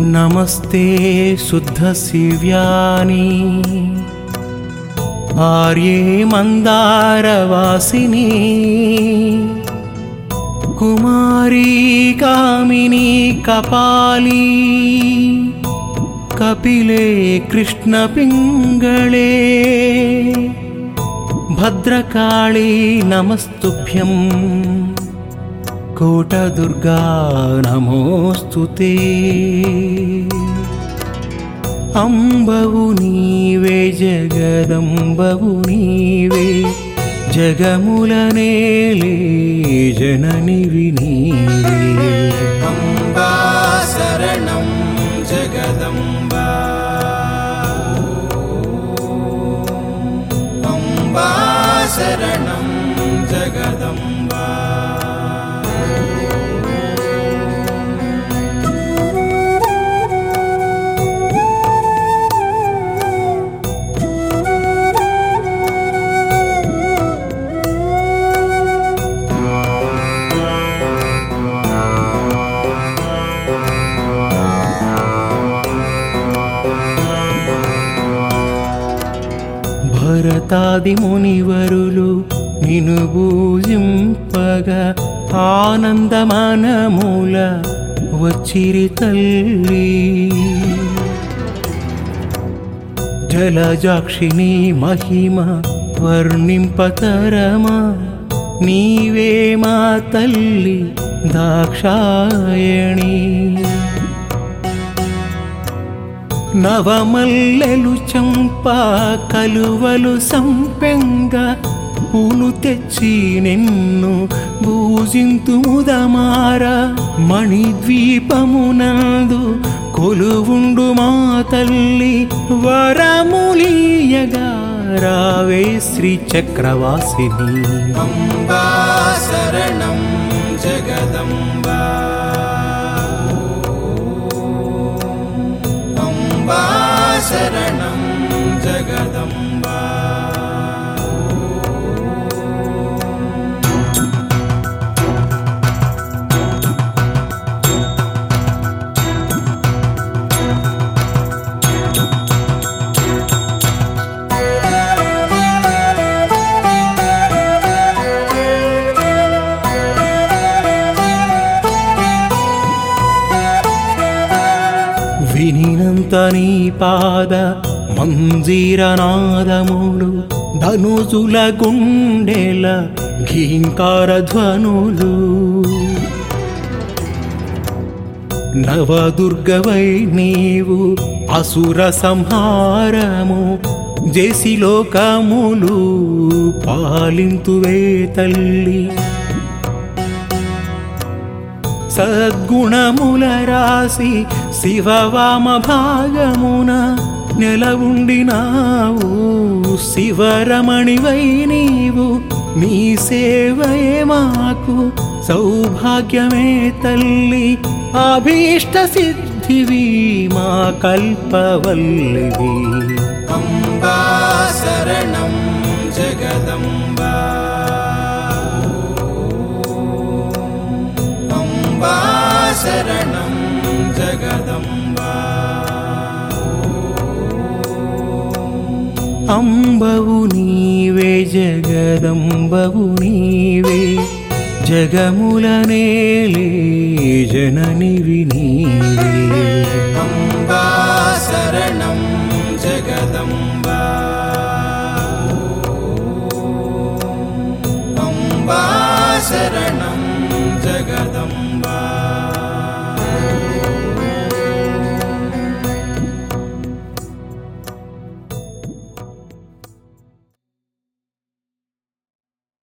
नमस्ते शुद्धशिव्यानि आर्ये मन्दारवासिनी कुमारी कामिनी कपाली। कपिले कृष्णपिङ्गळे। भद्रकाली नमस्तुभ्यम्। కోటదుర్గా నమోస్తుతే అంబవు నీవే జగదంబవు నీవే. జగములనేలే జననివి నీవే. అంబా శరణం జగదంబా. అంబా శరణం జగదంబ. భరతాది మునివరులు నిను పూజింపగా ఆనందమనమూల వచ్చిరి తల్లి. జలజాక్షిణి మహిమ వర్ణింపతరమా నీవే మా తల్లి దాక్షాయణి. నవమల్లెలు చంపా కలువలు సంపెంగ పూలు తెచ్చి నిన్ను భూజింతుముదమార మణిద్వీపమునందు కొలువుండు మా తల్లి వరములీయగా. రావే శ్రీ చక్రవాసిని. శరణం జగదంబా. వినినంత నీ పాద మంజీరనాదములు ధనుజుల గుండెల ఘీంకార ధ్వనులు. నవదుర్గవై నీవు అసుర సంహారము జేసి లోకములు పాలింతువే తల్లి. సద్గుణముల రాసి శివవామ భాగమున నెలవుండినావు. శివరమణివై నీవు మీ సేవయే మాకు. సౌభాగ్యమే తల్లి అభీష్ట సిద్ధివి మా కల్పవల్లివి. అంబా శరణం జగదంబా. शरणं जगदम्बा अम्बु नीवे जगदम्बु नीवे जगमुलनेले जननि विनीवे अम्बा शरणम्